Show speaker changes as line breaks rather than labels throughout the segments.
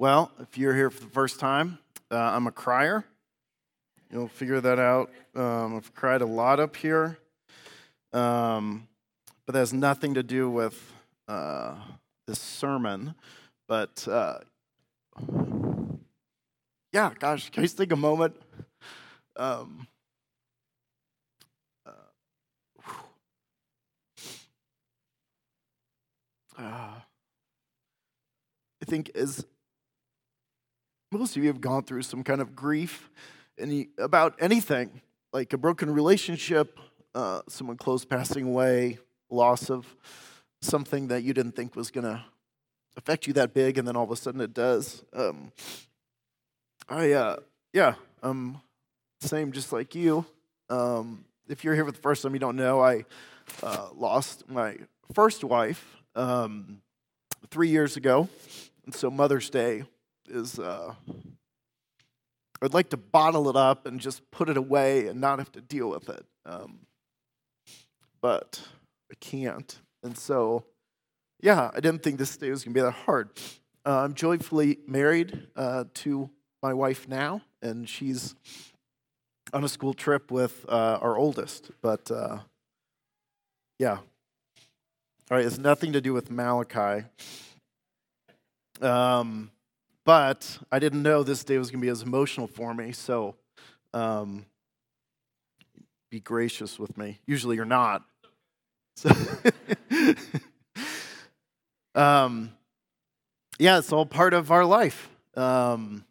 Well, if you're here for the first time, uh, I'm a crier. You'll figure that out. Um, I've cried a lot up here, um, but that has nothing to do with uh, this sermon. But uh, yeah, gosh, can you just take a moment? Um, uh, uh, I think as most of you have gone through some kind of grief any, about anything, like a broken relationship, uh, someone close passing away, loss of something that you didn't think was going to affect you that big, and then all of a sudden it does. Um, I, uh, yeah, um, same, just like you. Um, if you're here for the first time, you don't know, I uh, lost my first wife um, three years ago. And so Mother's Day is uh, I'd like to bottle it up and just put it away and not have to deal with it. Um, but I can't. And so, yeah, I didn't think this day was going to be that hard. Uh, I'm joyfully married uh, to my wife now, and she's on a school trip with uh, our oldest. But uh, yeah. All right, it's nothing to do with Malachi. Um, but I didn't know this day was going to be as emotional for me, so um, be gracious with me. Usually you're not. So um, yeah, it's all part of our life. Um,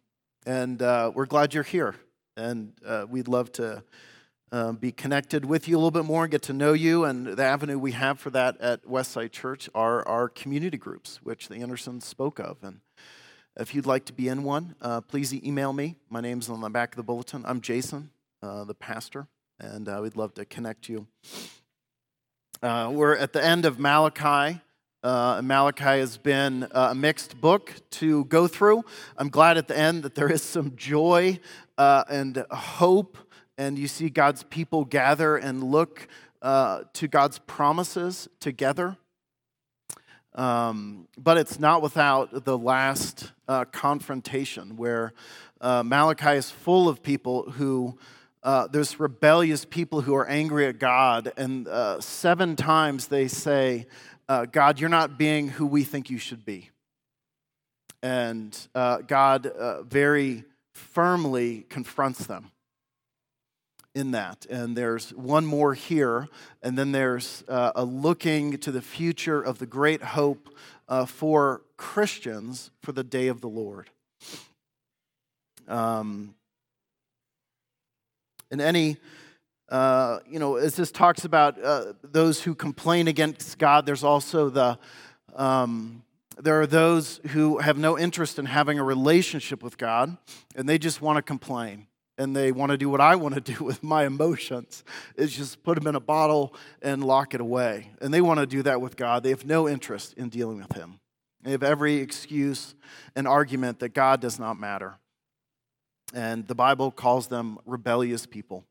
and uh, we're glad you're here. And uh, we'd love to uh, be connected with you a little bit more and get to know you. And the avenue we have for that at Westside Church are our community groups, which the Andersons spoke of. And if you'd like to be in one, uh, please email me. My name's on the back of the bulletin. I'm Jason, uh, the pastor, and uh, we'd love to connect you. Uh, we're at the end of Malachi. Uh, Malachi has been uh, a mixed book to go through. I'm glad at the end that there is some joy and hope, and you see God's people gather and look to God's promises together. Um, but it's not without the last uh, confrontation where uh, Malachi is full of people who, uh, there's rebellious people who are angry at God, and uh, seven times they say, uh, God, you're not being who we think you should be. And uh, God very firmly confronts them in that. And there's one more here, and then there's uh, a looking to the future of the great hope uh, for Christians for the day of the Lord. Um, and any, uh, you know, as this talks about uh, those who complain against God, there's also the, um, there are those who have no interest in having a relationship with God, and they just want to complain and they want to do what I want to do with my emotions is just put them in a bottle and lock it away. And they want to do that with God. They have no interest in dealing with Him. They have every excuse and argument that God does not matter. And the Bible calls them rebellious people.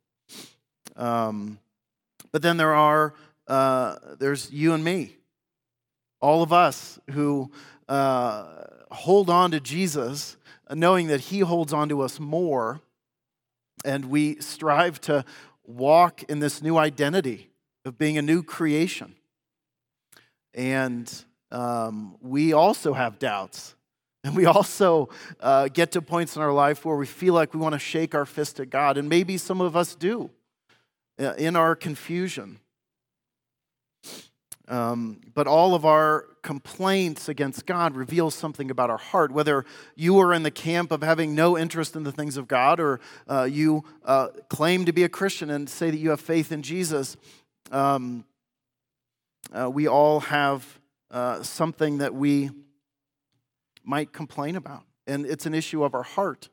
Um, but then there are, uh, there's you and me, all of us who uh, hold on to Jesus, knowing that He holds on to us more and we strive to walk in this new identity of being a new creation. And um, we also have doubts. And we also uh, get to points in our life where we feel like we want to shake our fist at God. And maybe some of us do uh, in our confusion. Um, but all of our complaints against God reveal something about our heart. Whether you are in the camp of having no interest in the things of God, or uh, you uh, claim to be a Christian and say that you have faith in Jesus, um, uh, we all have uh, something that we might complain about, and it's an issue of our heart.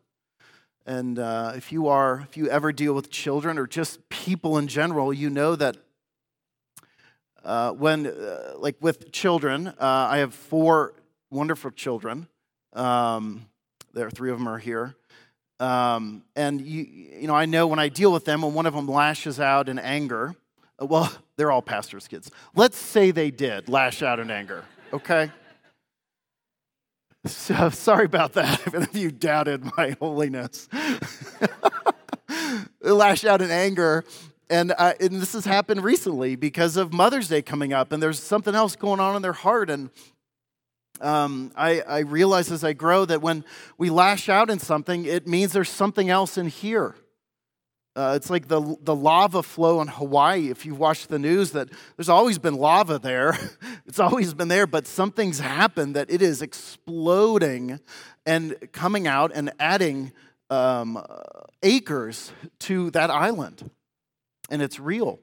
And uh, if you are, if you ever deal with children or just people in general, you know that uh, when, uh, like with children, uh, I have four wonderful children. Um, there are three of them are here. Um, and you, you know, I know when I deal with them, when one of them lashes out in anger, uh, well, they're all pastors' kids. Let's say they did lash out in anger, okay? So, sorry about that if you doubted my holiness. Lash out in anger. And, uh, and this has happened recently because of Mother's Day coming up, and there's something else going on in their heart. And um, I, I realize as I grow that when we lash out in something, it means there's something else in here. Uh, it's like the, the lava flow in Hawaii. If you've watched the news, that there's always been lava there. it's always been there, but something's happened that it is exploding and coming out and adding um, acres to that island. And it's real.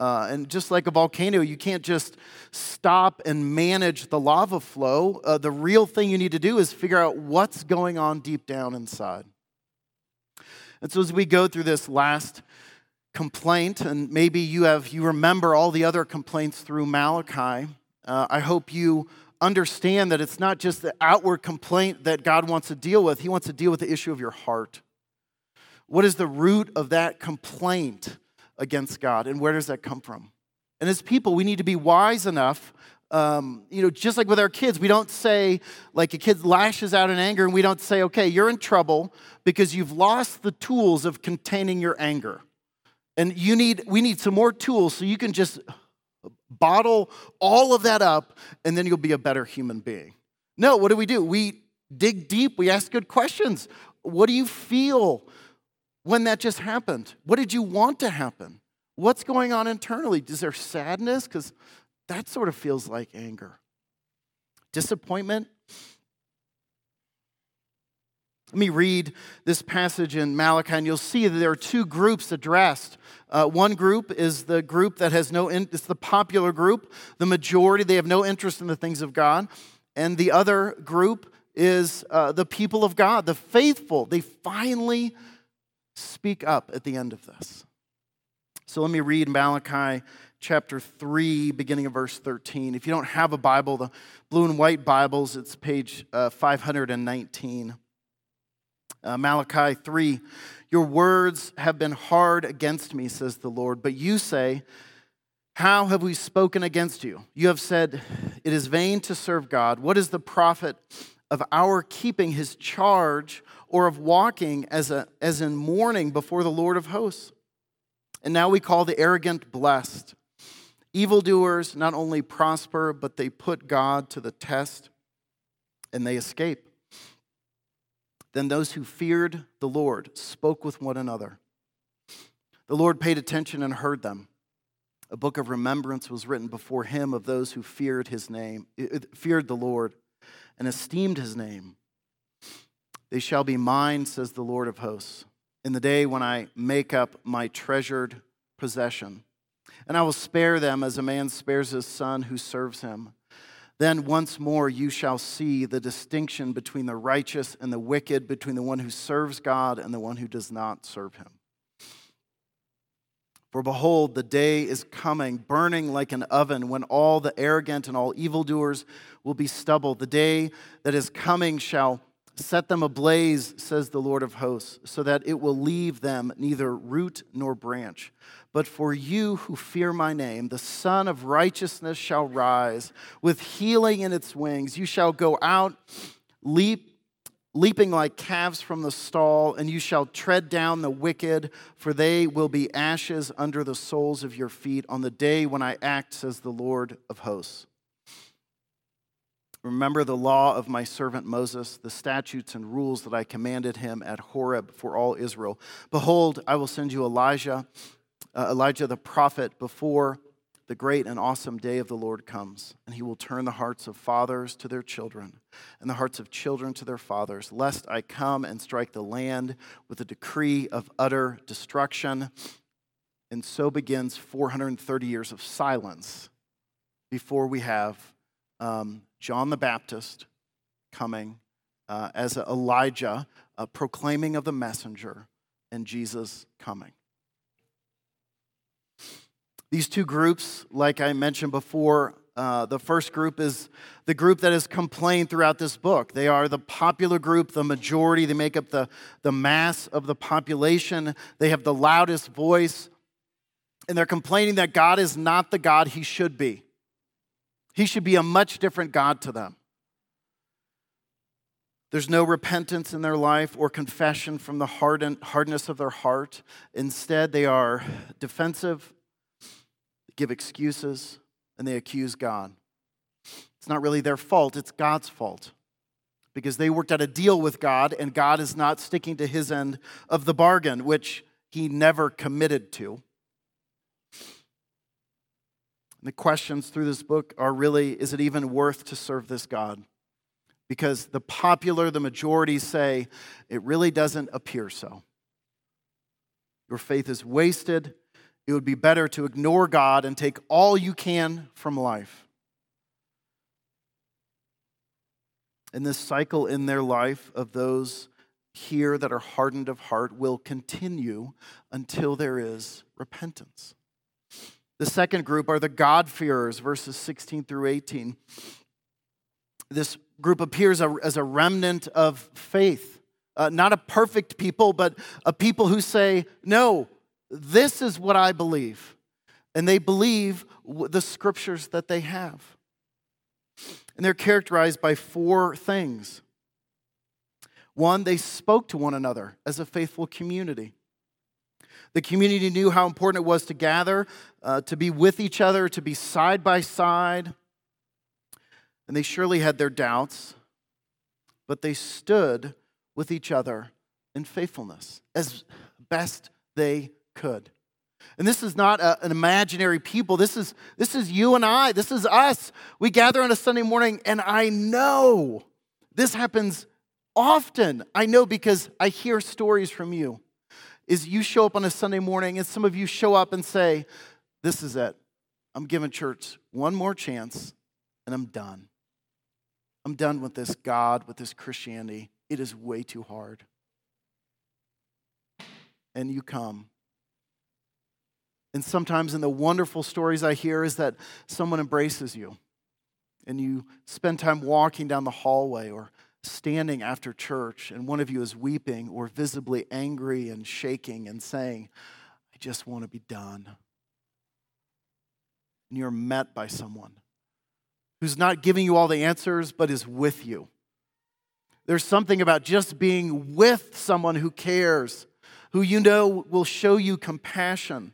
Uh, and just like a volcano, you can't just stop and manage the lava flow. Uh, the real thing you need to do is figure out what's going on deep down inside. And so as we go through this last complaint, and maybe you have you remember all the other complaints through Malachi, uh, I hope you understand that it's not just the outward complaint that God wants to deal with. He wants to deal with the issue of your heart. What is the root of that complaint against God, and where does that come from? And as people, we need to be wise enough um, you know, just like with our kids, we don't say, like a kid lashes out in anger, and we don't say, okay, you're in trouble because you've lost the tools of containing your anger. And you need, we need some more tools so you can just bottle all of that up, and then you'll be a better human being. No, what do we do? We dig deep, we ask good questions. What do you feel when that just happened? What did you want to happen? What's going on internally? Is there sadness? Because that sort of feels like anger. Disappointment. Let me read this passage in Malachi, and you'll see that there are two groups addressed. Uh, one group is the group that has no, in, it's the popular group, the majority, they have no interest in the things of God. And the other group is uh, the people of God, the faithful. They finally speak up at the end of this. So let me read Malachi chapter 3, beginning of verse 13. If you don't have a Bible, the blue and white Bibles, it's page uh, 519. Uh, Malachi 3 Your words have been hard against me, says the Lord, but you say, How have we spoken against you? You have said, It is vain to serve God. What is the profit of our keeping his charge or of walking as, a, as in mourning before the Lord of hosts? And now we call the arrogant blessed. Evildoers not only prosper, but they put God to the test and they escape. Then those who feared the Lord spoke with one another. The Lord paid attention and heard them. A book of remembrance was written before him of those who feared his name, eh, eh, feared the Lord, and esteemed his name. They shall be mine, says the Lord of hosts, in the day when I make up my treasured possession and I will spare them as a man spares his son who serves him. Then once more you shall see the distinction between the righteous and the wicked, between the one who serves God and the one who does not serve him. For behold, the day is coming, burning like an oven, when all the arrogant and all evildoers will be stubble. The day that is coming shall set them ablaze, says the Lord of hosts, so that it will leave them neither root nor branch. But for you who fear my name, the Sun of Righteousness shall rise with healing in its wings. You shall go out, leap, leaping like calves from the stall, and you shall tread down the wicked, for they will be ashes under the soles of your feet on the day when I act, says the Lord of hosts. Remember the law of my servant Moses, the statutes and rules that I commanded him at Horeb for all Israel. Behold, I will send you Elijah uh, Elijah the prophet before the great and awesome day of the Lord comes, and he will turn the hearts of fathers to their children, and the hearts of children to their fathers, lest I come and strike the land with a decree of utter destruction. And so begins 430 years of silence before we have um, John the Baptist coming uh, as Elijah, uh, proclaiming of the messenger, and Jesus coming. These two groups, like I mentioned before, uh, the first group is the group that has complained throughout this book. They are the popular group, the majority. They make up the, the mass of the population. They have the loudest voice. And they're complaining that God is not the God he should be. He should be a much different God to them. There's no repentance in their life or confession from the harden, hardness of their heart. Instead, they are defensive, they give excuses, and they accuse God. It's not really their fault, it's God's fault. Because they worked out a deal with God, and God is not sticking to his end of the bargain, which he never committed to. The questions through this book are really is it even worth to serve this God? because the popular, the majority say it really doesn't appear so. Your faith is wasted. It would be better to ignore God and take all you can from life. And this cycle in their life of those here that are hardened of heart will continue until there is repentance. The second group are the God-fearers, verses 16 through 18. This group appears as a remnant of faith. Uh, not a perfect people, but a people who say, No, this is what I believe. And they believe the scriptures that they have. And they're characterized by four things. One, they spoke to one another as a faithful community. The community knew how important it was to gather, uh, to be with each other, to be side by side, and they surely had their doubts, but they stood with each other in faithfulness as best they could. And this is not a, an imaginary people. This is, this is you and I. This is us. We gather on a Sunday morning, and I know this happens often. I know because I hear stories from you. Is you show up on a Sunday morning, and some of you show up and say, This is it. I'm giving church one more chance, and I'm done. I'm done with this God, with this Christianity. It is way too hard. And you come. And sometimes in the wonderful stories I hear is that someone embraces you and you spend time walking down the hallway or standing after church and one of you is weeping or visibly angry and shaking and saying, I just want to be done. And you're met by someone who's not giving you all the answers, but is with you. There's something about just being with someone who cares, who you know will show you compassion.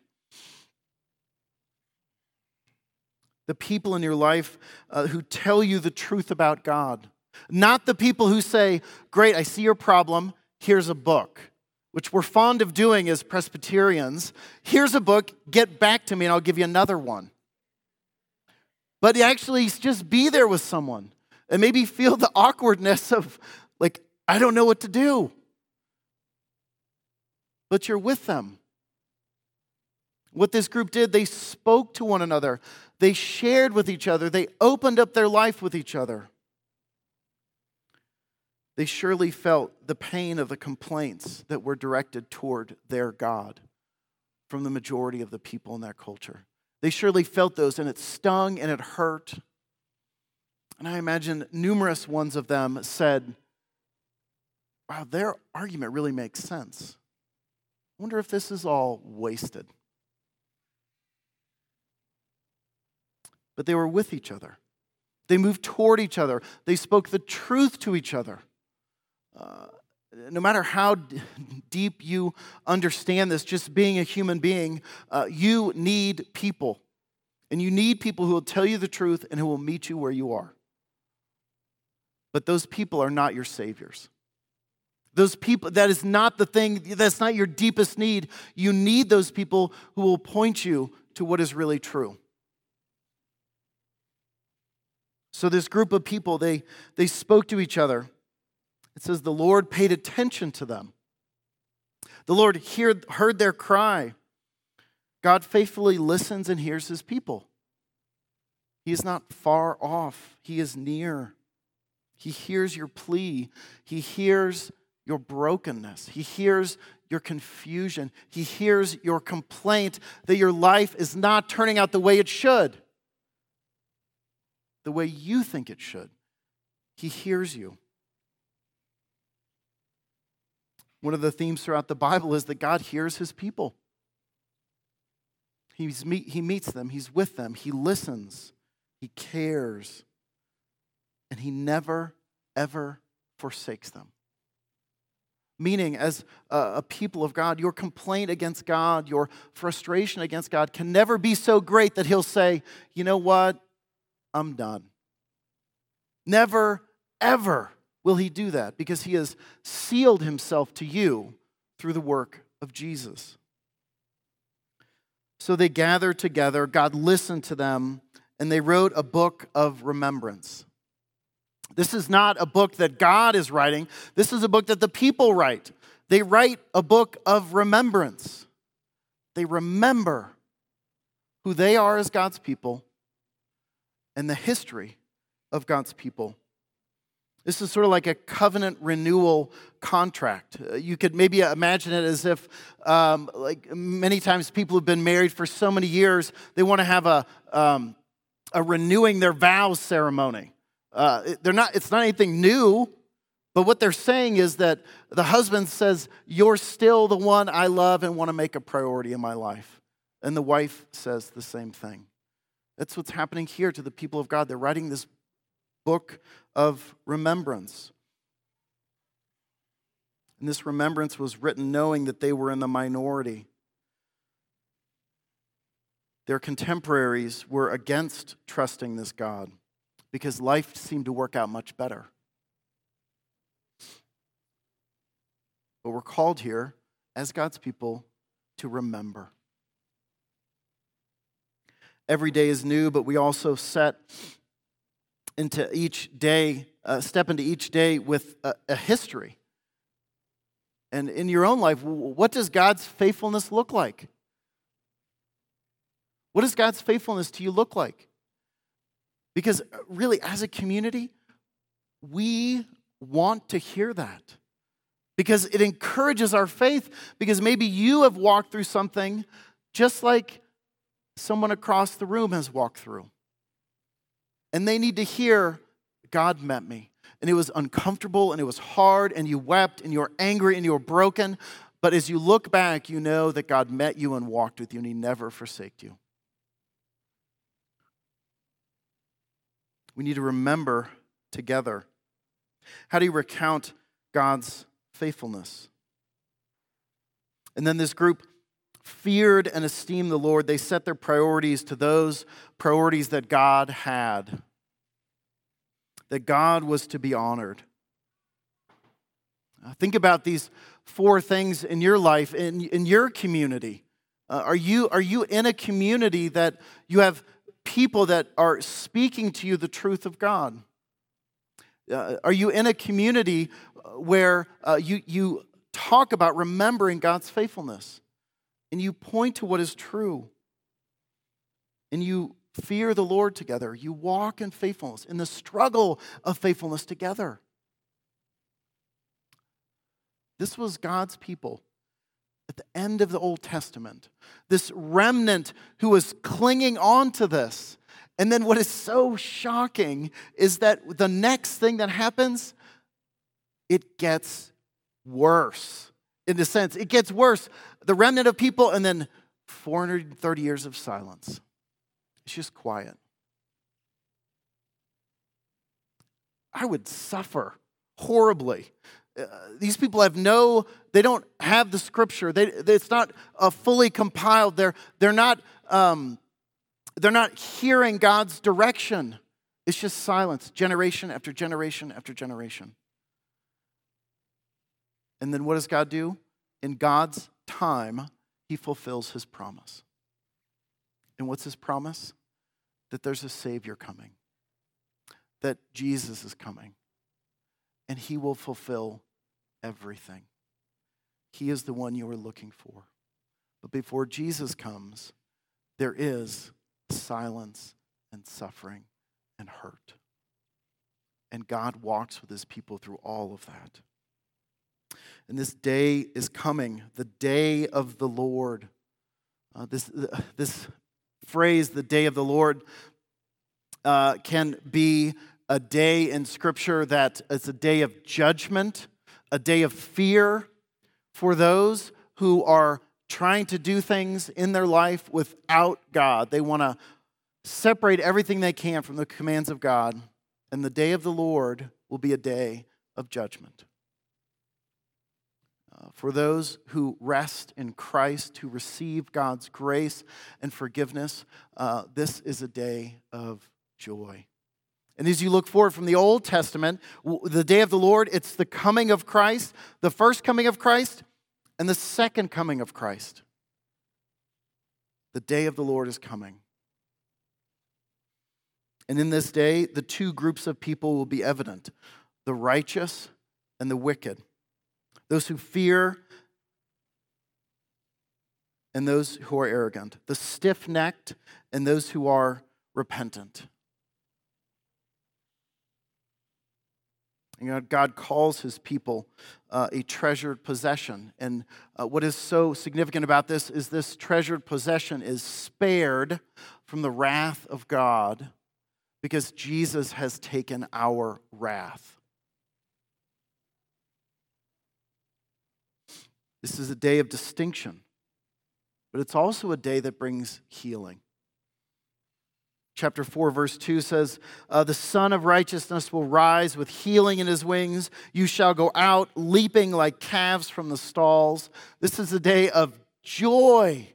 The people in your life uh, who tell you the truth about God, not the people who say, Great, I see your problem, here's a book, which we're fond of doing as Presbyterians. Here's a book, get back to me, and I'll give you another one but actually just be there with someone and maybe feel the awkwardness of, like, I don't know what to do. But you're with them. What this group did, they spoke to one another, they shared with each other, they opened up their life with each other. They surely felt the pain of the complaints that were directed toward their God from the majority of the people in that culture. They surely felt those, and it stung and it hurt. And I imagine numerous ones of them said, Wow, their argument really makes sense. I wonder if this is all wasted. But they were with each other. They moved toward each other. They spoke the truth to each other. No matter how d- deep you understand this, just being a human being, uh, you need people. And you need people who will tell you the truth and who will meet you where you are. But those people are not your saviors. Those people, that is not the thing, that's not your deepest need. You need those people who will point you to what is really true. So, this group of people, they, they spoke to each other. It says the Lord paid attention to them. The Lord heard, heard their cry. God faithfully listens and hears his people. He is not far off, he is near. He hears your plea, he hears your brokenness, he hears your confusion, he hears your complaint that your life is not turning out the way it should, the way you think it should. He hears you. One of the themes throughout the Bible is that God hears his people. He's meet, he meets them, he's with them, he listens, he cares, and he never, ever forsakes them. Meaning, as a people of God, your complaint against God, your frustration against God can never be so great that He'll say, you know what? I'm done. Never, ever will He do that because He has sealed Himself to you through the work of Jesus. So they gathered together, God listened to them, and they wrote a book of remembrance. This is not a book that God is writing, this is a book that the people write. They write a book of remembrance. They remember who they are as God's people and the history of God's people. This is sort of like a covenant renewal contract. Uh, you could maybe imagine it as if, um, like many times, people who've been married for so many years, they want to have a, um, a renewing their vows ceremony. Uh, they're not, it's not anything new, but what they're saying is that the husband says, You're still the one I love and want to make a priority in my life. And the wife says the same thing. That's what's happening here to the people of God. They're writing this book of remembrance. And this remembrance was written knowing that they were in the minority. Their contemporaries were against trusting this God because life seemed to work out much better. But we're called here, as God's people, to remember. Every day is new, but we also set into each day, uh, step into each day with a, a history. And in your own life, what does God's faithfulness look like? What does God's faithfulness to you look like? Because uh, really, as a community, we want to hear that because it encourages our faith. Because maybe you have walked through something just like someone across the room has walked through. And they need to hear, God met me. And it was uncomfortable and it was hard, and you wept and you were angry and you were broken. But as you look back, you know that God met you and walked with you, and He never forsaked you. We need to remember together. How do you recount God's faithfulness? And then this group feared and esteemed the Lord. They set their priorities to those priorities that God had that God was to be honored. Uh, think about these four things in your life, in, in your community. Uh, are, you, are you in a community that you have people that are speaking to you the truth of God? Uh, are you in a community where uh, you, you talk about remembering God's faithfulness and you point to what is true and you fear the Lord together. You walk in faithfulness, in the struggle of faithfulness together. This was God's people at the end of the Old Testament. This remnant who was clinging on to this. And then what is so shocking is that the next thing that happens, it gets worse. In a sense, it gets worse. The remnant of people, and then 430 years of silence. It's just quiet. I would suffer horribly. Uh, these people have no, they don't have the scripture. They, it's not uh, fully compiled. They're, they're, not, um, they're not hearing God's direction. It's just silence, generation after generation after generation. And then what does God do? In God's time, He fulfills His promise. And what's his promise? That there's a Savior coming, that Jesus is coming, and he will fulfill everything. He is the one you are looking for. But before Jesus comes, there is silence and suffering and hurt. And God walks with his people through all of that. And this day is coming, the day of the Lord. Uh, this, uh, this phrase, the day of the Lord, uh, can be a day in Scripture that is a day of judgment, a day of fear for those who are trying to do things in their life without God. They want to separate everything they can from the commands of God. And the day of the Lord will be a day of judgment. For those who rest in Christ, who receive God's grace and forgiveness, uh, this is a day of joy. And as you look forward from the Old Testament, the day of the Lord, it's the coming of Christ, the first coming of Christ, and the second coming of Christ. The day of the Lord is coming. And in this day, the two groups of people will be evident the righteous and the wicked, those who fear and those who are arrogant, the stiff necked and those who are repentant. And God calls his people uh, a treasured possession. And uh, what is so significant about this is this treasured possession is spared from the wrath of God because Jesus has taken our wrath. This is a day of distinction, but it's also a day that brings healing. Chapter 4, verse 2 says, uh, The Sun of Righteousness will rise with healing in his wings. You shall go out leaping like calves from the stalls. This is a day of joy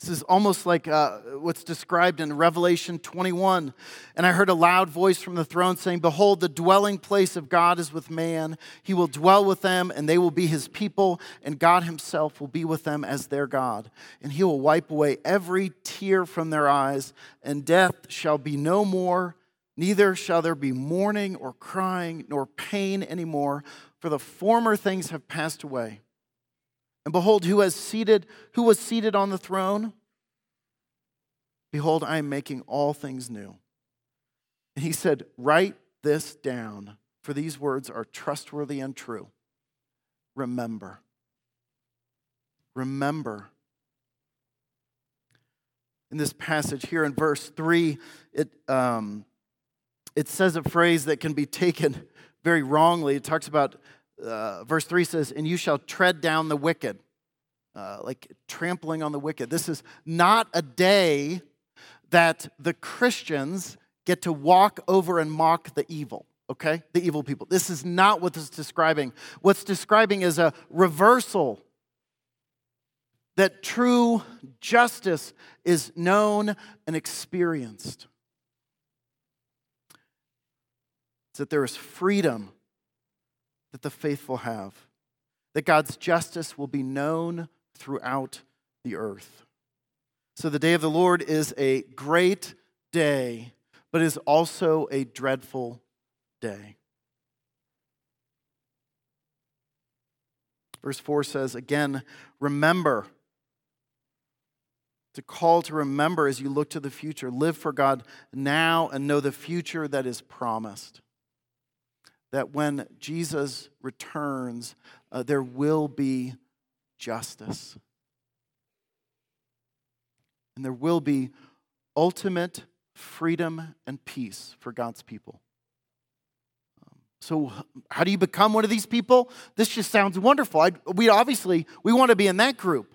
This is almost like uh, what's described in Revelation 21. And I heard a loud voice from the throne saying, Behold, the dwelling place of God is with man. He will dwell with them, and they will be his people, and God himself will be with them as their God. And he will wipe away every tear from their eyes, and death shall be no more. Neither shall there be mourning or crying nor pain anymore, for the former things have passed away. And behold, who has seated, who was seated on the throne? Behold, I am making all things new. And he said, Write this down, for these words are trustworthy and true. Remember. Remember. In this passage here in verse 3, it, um, it says a phrase that can be taken very wrongly. It talks about uh, verse 3 says, And you shall tread down the wicked, uh, like trampling on the wicked. This is not a day that the Christians get to walk over and mock the evil, okay? The evil people. This is not what this is describing. What's describing is a reversal that true justice is known and experienced. That there is freedom that the faithful have, that God's justice will be known throughout the earth. So the day of the Lord is a great day, but is also a dreadful day. Verse 4 says, again, remember. To call to remember as you look to the future. Live for God now and know the future that is promised that when Jesus returns, uh, there will be justice. And there will be ultimate freedom and peace for God's people. Um, so, how do you become one of these people? This just sounds wonderful. I, we obviously we want to be in that group.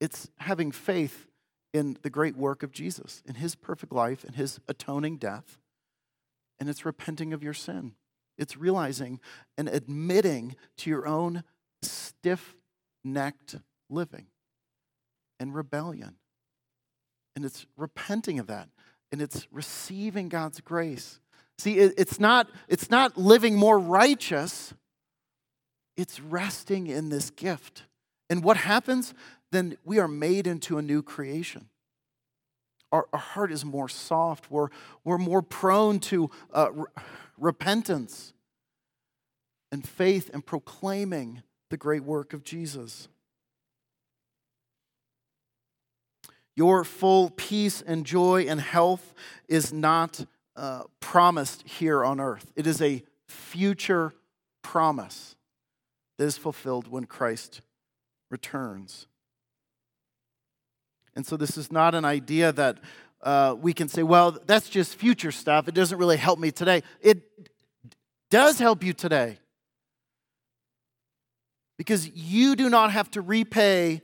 It's having faith in the great work of Jesus, in his perfect life, in his atoning death, and it's repenting of your sin. It's realizing and admitting to your own stiff necked living and rebellion. And it's repenting of that and it's receiving God's grace. See, it's not, it's not living more righteous, it's resting in this gift. And what happens? Then we are made into a new creation our, our heart is more soft. We're, we're more prone to uh, re- repentance and faith and proclaiming the great work of Jesus. Your full peace and joy and health is not uh, promised here on earth. It is a future promise that is fulfilled when Christ returns. And so this is not an idea that uh, we can say, well, that's just future stuff. It doesn't really help me today. It does help you today. Because you do not have to repay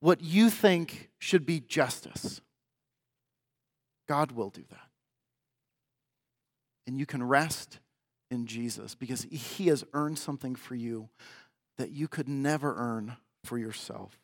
what you think should be justice. God will do that. and you can rest in Jesus because he has earned something for you that you could never earn for yourself.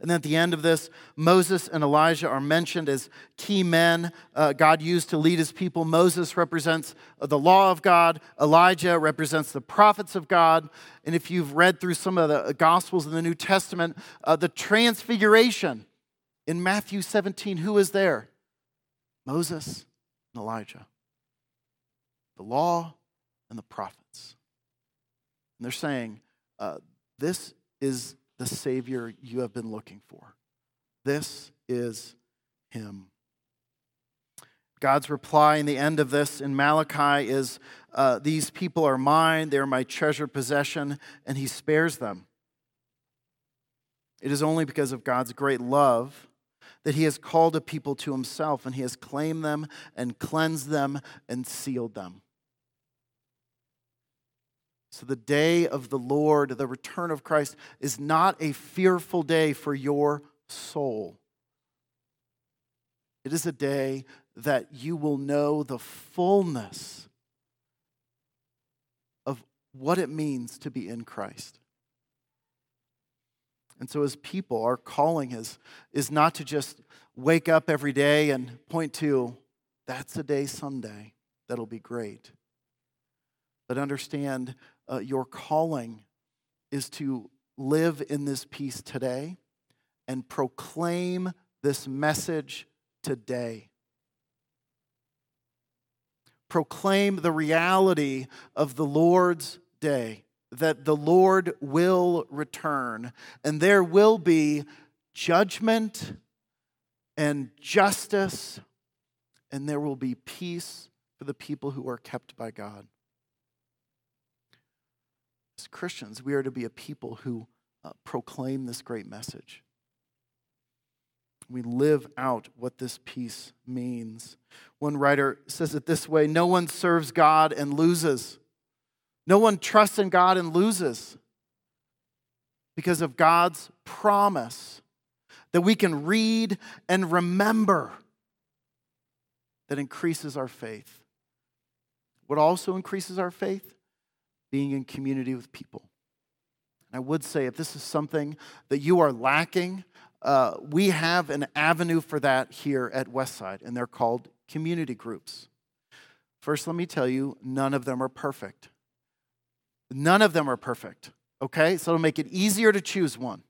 And then at the end of this, Moses and Elijah are mentioned as key men uh, God used to lead his people. Moses represents the law of God, Elijah represents the prophets of God. And if you've read through some of the Gospels in the New Testament, uh, the transfiguration in Matthew 17, who is there? Moses and Elijah. The law and the prophets. And they're saying, uh, This is the Savior you have been looking for. This is Him. God's reply in the end of this in Malachi is uh, These people are mine, they are my treasured possession, and He spares them. It is only because of God's great love that He has called a people to Himself, and He has claimed them and cleansed them and sealed them. So, the day of the Lord, the return of Christ, is not a fearful day for your soul. It is a day that you will know the fullness of what it means to be in Christ. And so, as people, our calling is, is not to just wake up every day and point to, that's a day someday that'll be great. But understand uh, your calling is to live in this peace today and proclaim this message today. Proclaim the reality of the Lord's day, that the Lord will return, and there will be judgment and justice, and there will be peace for the people who are kept by God. As Christians, we are to be a people who uh, proclaim this great message. We live out what this peace means. One writer says it this way No one serves God and loses. No one trusts in God and loses because of God's promise that we can read and remember that increases our faith. What also increases our faith? Being in community with people. I would say if this is something that you are lacking, uh, we have an avenue for that here at Westside, and they're called community groups. First, let me tell you, none of them are perfect. None of them are perfect, okay? So it'll make it easier to choose one.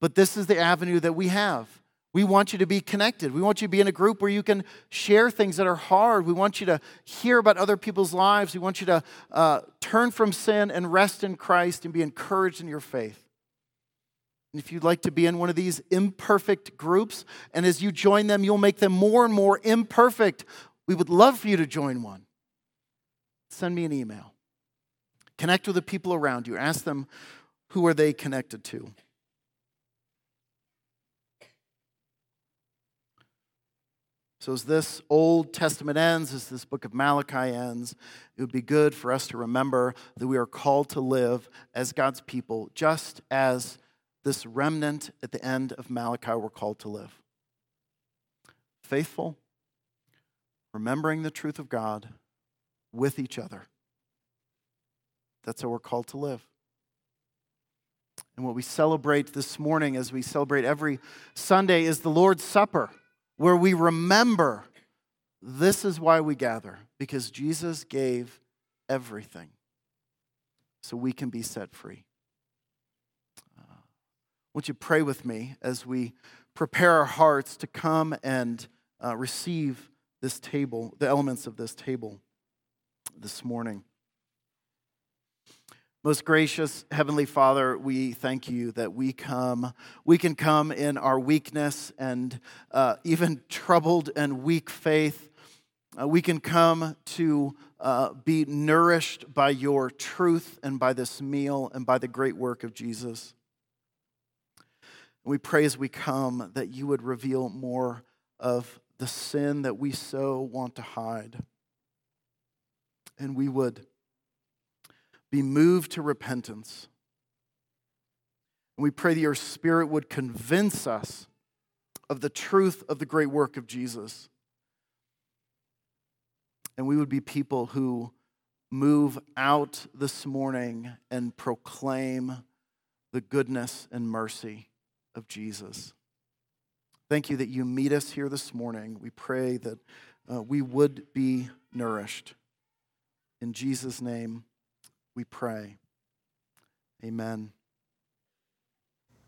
But this is the avenue that we have. We want you to be connected. We want you to be in a group where you can share things that are hard. We want you to hear about other people's lives. We want you to uh, turn from sin and rest in Christ and be encouraged in your faith. And if you'd like to be in one of these imperfect groups, and as you join them, you'll make them more and more imperfect, we would love for you to join one. Send me an email. Connect with the people around you. Ask them who are they connected to. So, as this Old Testament ends, as this book of Malachi ends, it would be good for us to remember that we are called to live as God's people, just as this remnant at the end of Malachi were called to live. Faithful, remembering the truth of God with each other. That's how we're called to live. And what we celebrate this morning, as we celebrate every Sunday, is the Lord's Supper where we remember this is why we gather, because Jesus gave everything so we can be set free. Uh, won't you pray with me as we prepare our hearts to come and uh, receive this table, the elements of this table this morning? Most gracious Heavenly Father, we thank you that we come, we can come in our weakness and uh, even troubled and weak faith. Uh, we can come to uh, be nourished by your truth and by this meal and by the great work of Jesus. we pray as we come that you would reveal more of the sin that we so want to hide. And we would be moved to repentance. And we pray that your Spirit would convince us of the truth of the great work of Jesus. and we would be people who move out this morning and proclaim the goodness and mercy of Jesus. Thank you that you meet us here this morning. We pray that uh, we would be nourished. In Jesus' name, we pray. Amen.